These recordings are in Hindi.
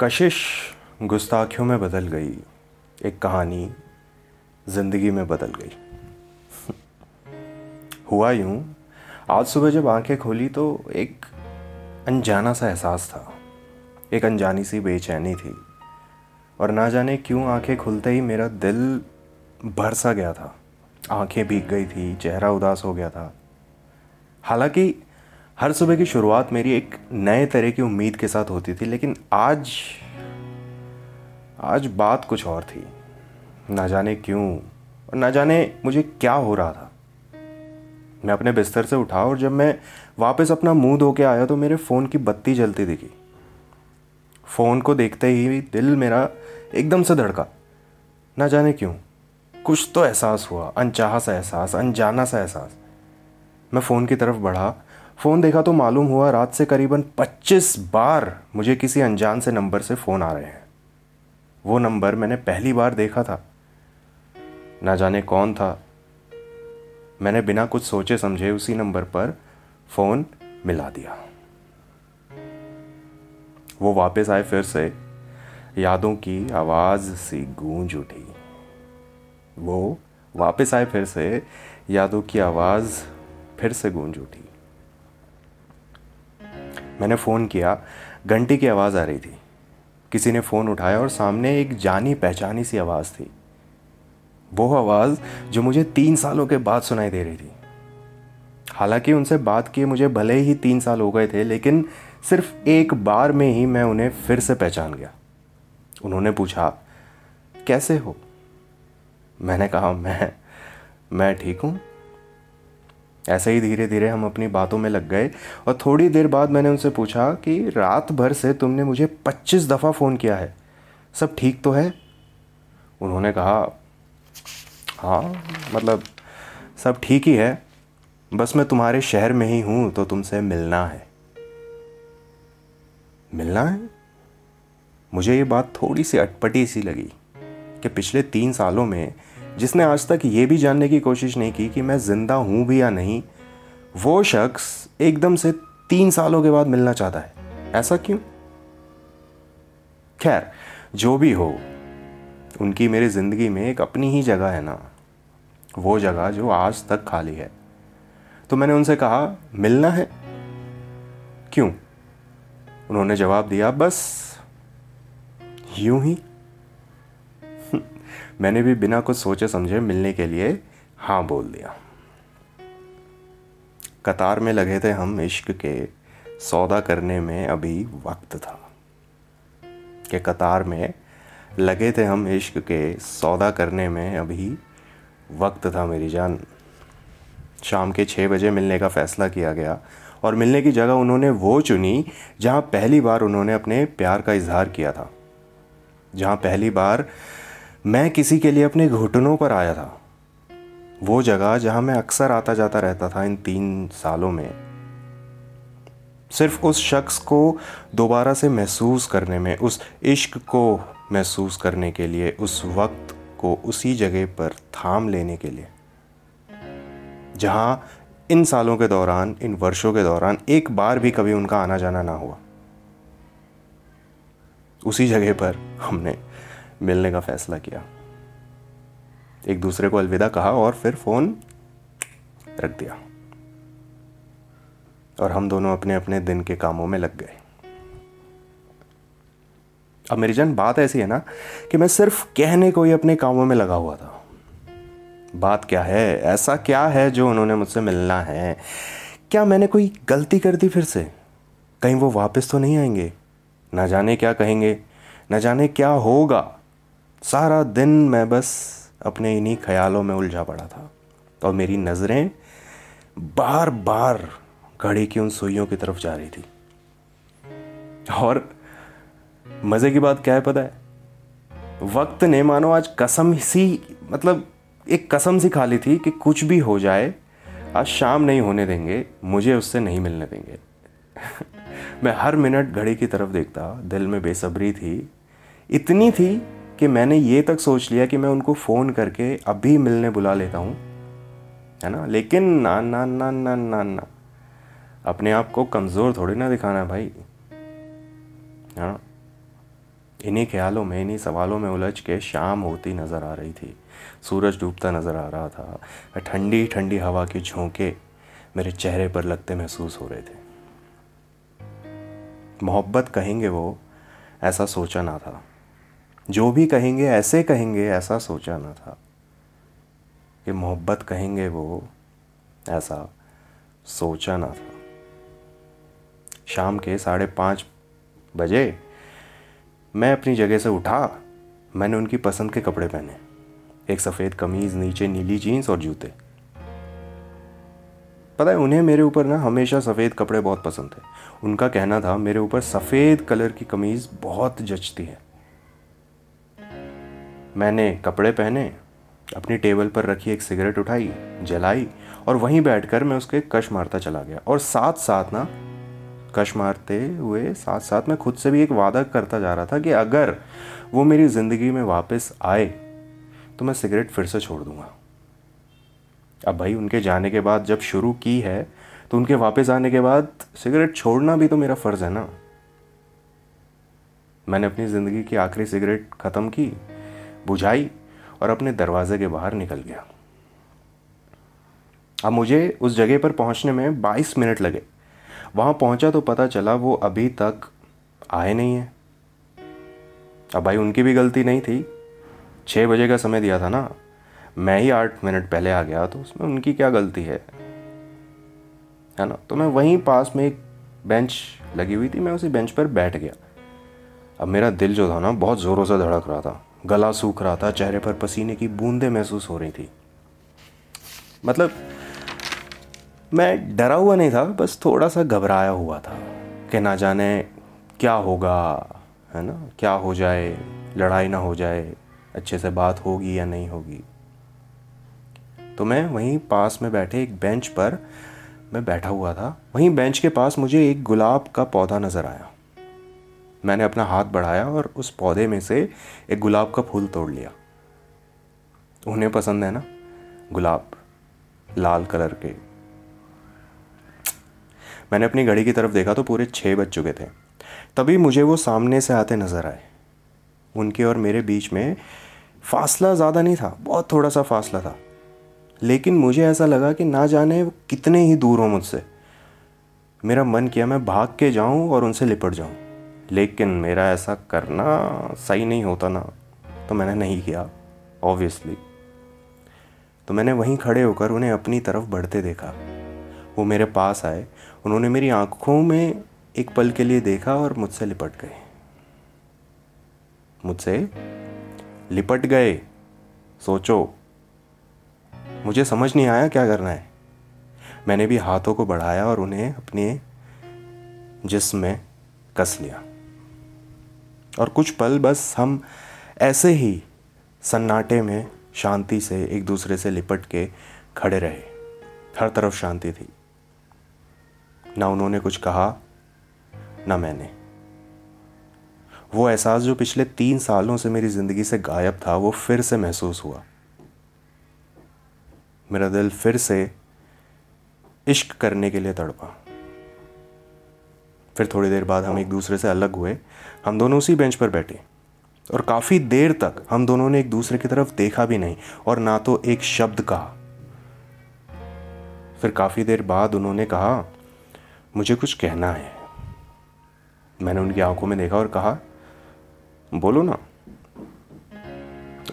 कशिश गुस्ताखियों में बदल गई। एक कहानी ज़िंदगी में बदल गई। हुआ यूँ, आज सुबह जब आँखें खोली तो एक अनजाना सा एहसास था। एक अनजानी सी बेचैनी थी। और ना जाने क्यों आँखें खुलते ही मेरा दिल भर सा गया था। आँखें भीग गई थी, चेहरा उदास हो गया था। हालाँकि हर सुबह की शुरुआत मेरी एक नए तरह की उम्मीद के साथ होती थी, लेकिन आज आज बात कुछ और थी। ना जाने क्यों, और ना जाने मुझे क्या हो रहा था। मैं अपने बिस्तर से उठा और जब मैं वापस अपना मुँह धो के आया तो मेरे फ़ोन की बत्ती जलती दिखी। फ़ोन को देखते ही दिल मेरा एकदम से धड़का। ना जाने क्यों, कुछ तो एहसास हुआ, अनचाहा सा एहसास, अनजाना सा एहसास। मैं फ़ोन की तरफ़ बढ़ा फ़ोन देखा तो मालूम हुआ रात से करीबन 25 बार मुझे किसी अनजान से नंबर से फ़ोन आ रहे हैं। वो नंबर मैंने पहली बार देखा था। ना जाने कौन था। मैंने बिना कुछ सोचे समझे उसी नंबर पर फ़ोन मिला दिया। वो वापस आए फिर से। यादों की आवाज़ सी गूंज उठी। वो वापस आए फिर से। यादों की आवाज़ फिर से गूंज उठी। मैंने फ़ोन किया, घंटी की आवाज़ आ रही थी। किसी ने फ़ोन उठाया और सामने एक जानी पहचानी सी आवाज़ थी। वो आवाज़ जो मुझे तीन सालों के बाद सुनाई दे रही थी। हालाँकि उनसे बात किए मुझे भले ही तीन साल हो गए थे, लेकिन सिर्फ़ एक बार में ही मैं उन्हें फिर से पहचान गया। उन्होंने पूछा, कैसे हो? मैंने कहा, मैं मैं ठीक हूँ। ऐसे ही धीरे धीरे हम अपनी बातों में लग गए और थोड़ी देर बाद मैंने उनसे पूछा कि रात भर से तुमने मुझे पच्चीस दफ़ा फ़ोन किया है। सब ठीक तो है? उन्होंने कहा हाँ मतलब सब ठीक ही है। बस मैं तुम्हारे शहर में ही हूँ तो तुमसे मिलना है। मिलना है? मुझे ये बात थोड़ी सी अटपटी सी लगी कि पिछले तीन सालों में जिसने आज तक ये भी जानने की कोशिश नहीं की कि मैं ज़िंदा हूँ भी या नहीं, वो शख्स एकदम से तीन सालों के बाद मिलना चाहता है। ऐसा क्यों? खैर, जो भी हो, उनकी मेरी ज़िंदगी में एक अपनी ही जगह है ना। वो जगह जो आज तक खाली है। तो मैंने उनसे कहा, मिलना है? क्यों? उन्होंने जवाब दिया, बस, यूँ ही। मैंने भी बिना कुछ सोचे समझे मिलने के लिए हाँ बोल दिया। कतार में लगे थे हम इश्क के सौदा करने में अभी वक्त था। कि कतार में लगे थे हम इश्क के सौदा करने में अभी वक्त था मेरी जान। शाम के छः बजे मिलने का फ़ैसला किया गया और मिलने की जगह उन्होंने वो चुनी जहाँ पहली बार उन्होंने अपने प्यार का इजहार किया था। जहाँ पहली बार मैं किसी के लिए अपने घुटनों पर आया था। वो जगह जहाँ मैं अक्सर आता जाता रहता था इन तीन सालों में, सिर्फ़ उस शख्स को दोबारा से महसूस करने में, उस इश्क को महसूस करने के लिए, उस वक्त को उसी जगह पर थाम लेने के लिए। जहाँ इन सालों के दौरान, इन वर्षों के दौरान एक बार भी कभी उनका आना जाना ना हुआ। उसी जगह पर हमने मिलने का फैसला किया। एक दूसरे को अलविदा कहा और फिर फ़ोन रख दिया। और हम दोनों अपने अपने दिन के कामों में लग गए। अब मेरी जान, बात ऐसी है ना कि मैं सिर्फ़ कहने को ही अपने कामों में लगा हुआ था। बात क्या है? ऐसा क्या है जो उन्होंने मुझसे मिलना है? क्या मैंने कोई गलती कर दी फिर से? कहीं वो वापस तो नहीं आएँगे? ना जाने क्या कहेंगे? ना जाने क्या होगा? सारा दिन मैं बस अपने इन्हीं ख्यालों में उलझा पड़ा था और मेरी नज़रें बार बार घड़ी की उन सुइयों की तरफ़ जा रही थी। और मज़े की बात क्या है पता है? वक्त ने मानो आज कसम सी मतलब एक कसम सी खा ली थी कि कुछ भी हो जाए, आज शाम नहीं होने देंगे, मुझे उससे नहीं मिलने देंगे। मैं हर मिनट घड़ी की तरफ़ देखता, दिल में बेसब्री थी, इतनी थी कि मैंने ये तक सोच लिया कि मैं उनको फ़ोन करके अभी मिलने बुला लेता हूँ। है ना? लेकिन ना ना ना ना ना ना। अपने आप को कमज़ोर थोड़ी ना दिखाना है भाई। हाँ इन्हीं ख्यालों में, इन्हीं सवालों में उलझ के शाम होती नज़र आ रही थी। सूरज डूबता नज़र आ रहा था। ठंडी ठंडी हवा के झोंके मेरे चेहरे पर लगते महसूस हो रहे थे। मोहब्बत कहेंगे वो, ऐसा सोचा ना था। जो भी कहेंगे, ऐसे कहेंगे, ऐसा सोचा ना था। कि मोहब्बत कहेंगे वो, ऐसा सोचा ना था। शाम के साढ़े पाँच बजे मैं अपनी जगह से उठा। मैंने उनकी पसंद के कपड़े पहने। एक सफ़ेद कमीज़, नीचे नीली जीन्स और जूते। पता है, उन्हें मेरे ऊपर ना हमेशा सफ़ेद कपड़े बहुत पसंद थे। उनका कहना था, मेरे ऊपर सफ़ेद कलर की कमीज़ बहुत जचती है। मैंने कपड़े पहने, अपनी टेबल पर रखी एक सिगरेट उठाई, जलाई और वहीं बैठकर मैं उसके कश मारता चला गया। और साथ साथ ना, कश मारते हुए साथ साथ मैं खुद से भी एक वादा करता जा रहा था कि अगर वो मेरी ज़िंदगी में वापस आए तो मैं सिगरेट फिर से छोड़ दूँगा। अब भाई, उनके जाने के बाद जब शुरू की है तो उनके वापस आने के बाद सिगरेट छोड़ना भी तो मेरा फ़र्ज़ है ना। मैंने अपनी ज़िंदगी की आखिरी सिगरेट ख़त्म की बुझाई और अपने दरवाजे के बाहर निकल गया। अब मुझे उस जगह पर पहुँचने में 22 मिनट लगे। वहाँ पहुँचा तो पता चला वो अभी तक आए नहीं है। अब भाई उनकी भी गलती नहीं थी। छः बजे का समय दिया था ना। मैं ही आठ मिनट पहले आ गया तो उसमें उनकी क्या गलती है? है ना? तो मैं वहीं पास में एक बेंच लगी हुई थी, मैं उसी बेंच पर बैठ गया। अब मेरा दिल जो था ना, बहुत ज़ोरों से धड़क रहा था। गला सूख रहा था, चेहरे पर पसीने की बूंदें महसूस हो रही थी। मतलब मैं डरा हुआ नहीं था, बस थोड़ा सा घबराया हुआ था कि ना जाने क्या होगा, है ना? क्या हो जाए, लड़ाई ना हो जाए, अच्छे से बात होगी या नहीं होगी। तो मैं वहीं पास में बैठे एक बेंच पर मैं बैठा हुआ था। वहीं बेंच के पास मुझे एक गुलाब का पौधा नज़र आया। मैंने अपना हाथ बढ़ाया और उस पौधे में से एक गुलाब का फूल तोड़ लिया। उन्हें पसंद है ना? गुलाब, लाल कलर के। मैंने अपनी घड़ी की तरफ़ देखा तो पूरे छः बज चुके थे। तभी मुझे वो सामने से आते नज़र आए। उनके और मेरे बीच में फासला ज़्यादा नहीं था, बहुत थोड़ा सा फासला था। लेकिन मुझे ऐसा लगा कि ना जाने वो कितने ही दूर हो मुझसे। मेरा मन किया मैं भाग के जाऊँ और उनसे लिपट जाऊँ। लेकिन मेरा ऐसा करना सही नहीं होता ना तो मैंने नहीं किया ऑब्वियसली तो मैंने वहीं खड़े होकर उन्हें अपनी तरफ़ बढ़ते देखा। वो मेरे पास आए, उन्होंने मेरी आँखों में एक पल के लिए देखा और मुझसे लिपट गए। मुझसे लिपट गए? सोचो। मुझे समझ नहीं आया क्या करना है। मैंने भी हाथों को बढ़ाया और उन्हें अपने जिसम में कस लिया। और कुछ पल बस हम ऐसे ही सन्नाटे में शांति से एक दूसरे से लिपट के खड़े रहे। हर तरफ़ शांति थी। ना उन्होंने कुछ कहा, ना मैंने। वो एहसास जो पिछले तीन सालों से मेरी ज़िंदगी से गायब था, वो फिर से महसूस हुआ। मेरा दिल फिर से इश्क करने के लिए तड़पा। फिर थोड़ी देर बाद हम एक दूसरे से अलग हुए। हम दोनों उसी बेंच पर बैठे। और काफ़ी देर तक हम दोनों ने एक दूसरे की तरफ़ देखा भी नहीं, और ना तो एक शब्द कहा। फिर काफ़ी देर बाद उन्होंने कहा, मुझे कुछ कहना है। मैंने उनकी आँखों में देखा और कहा, बोलो ना।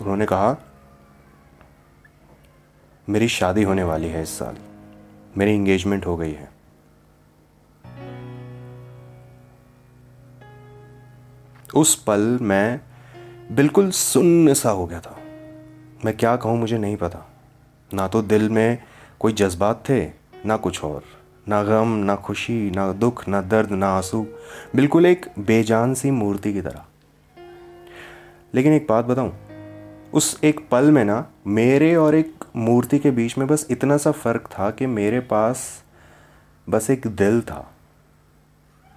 उन्होंने कहा, मेरी शादी होने वाली है इस साल। मेरी इंगेजमेंट हो गई है। उस पल मैं बिल्कुल सुन्न सा हो गया था। मैं क्या कहूँ मुझे नहीं पता। ना तो दिल में कोई जज्बात थे, ना कुछ और। ना गम, ना खुशी, ना दुख, ना दर्द, ना आँसू। बिल्कुल एक बेजान सी मूर्ति की तरह। लेकिन एक बात बताऊँ, उस एक पल में ना, मेरे और एक मूर्ति के बीच में बस इतना सा फ़र्क था कि मेरे पास बस एक दिल था।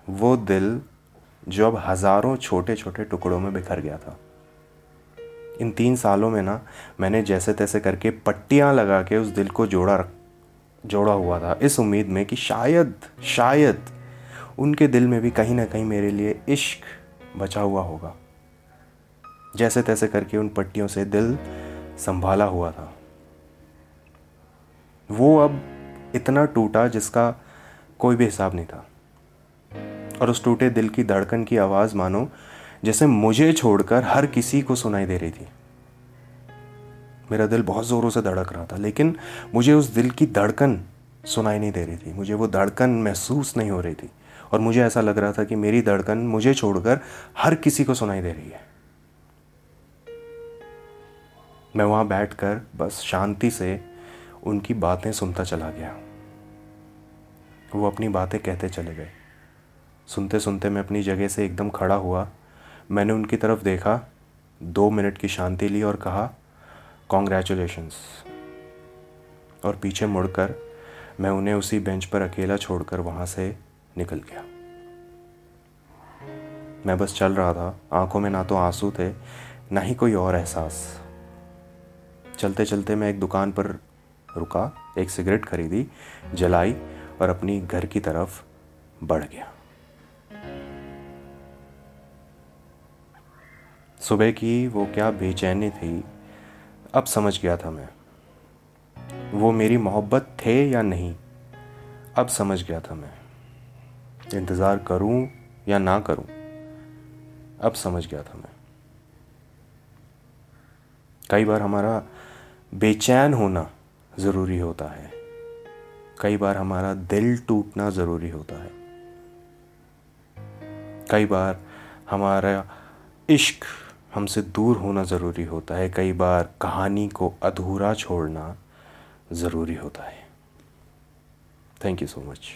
वो दिल जो अब हज़ारों छोटे छोटे टुकड़ों में बिखर गया था। इन तीन सालों में ना, मैंने जैसे तैसे करके पट्टियाँ लगा के उस दिल को जोड़ा जोड़ा हुआ था। इस उम्मीद में कि शायद शायद उनके दिल में भी कहीं ना कहीं मेरे लिए इश्क बचा हुआ होगा। जैसे तैसे करके उन पट्टियों से दिल संभाला हुआ था। वो अब इतना टूटा जिसका कोई भी हिसाब नहीं था। और उस टूटे दिल की धड़कन की आवाज़ मानो, जैसे मुझे छोड़कर हर किसी को सुनाई दे रही थी। मेरा दिल बहुत ज़ोरों से धड़क रहा था, लेकिन मुझे उस दिल की धड़कन सुनाई नहीं दे रही थी। मुझे वो धड़कन महसूस नहीं हो रही थी, और मुझे ऐसा लग रहा था कि मेरी धड़कन मुझे छोड़कर हर किसी को सुनाई दे रही है। मैं वहाँ बैठकर बस शांति से उनकी बातें सुनता चला गया। वो अपनी बातें कहते चले गए। सुनते सुनते मैं अपनी जगह से एकदम खड़ा हुआ। मैंने उनकी तरफ़ देखा, दो मिनट की शांति ली और कहा कॉन्ग्रेचुलेशंस और पीछे मुड़कर मैं उन्हें उसी बेंच पर अकेला छोड़कर वहाँ से निकल गया। मैं बस चल रहा था। आँखों में ना तो आँसू थे, ना ही कोई और एहसास। चलते चलते मैं एक दुकान पर रुका, एक सिगरेट खरीदी, जलाई और अपनी घर की तरफ़ बढ़ गया। सुबह की वो क्या बेचैनी थी, अब समझ गया था मैं। वो मेरी मोहब्बत थे या नहीं, अब समझ गया था मैं। इंतज़ार करूँ या ना करूँ, अब समझ गया था मैं। कई बार हमारा बेचैन होना ज़रूरी होता है। कई बार हमारा दिल टूटना ज़रूरी होता है। कई बार हमारा इश्क हमसे दूर होना ज़रूरी होता है। कई बार कहानी को अधूरा छोड़ना ज़रूरी होता है। Thank you so much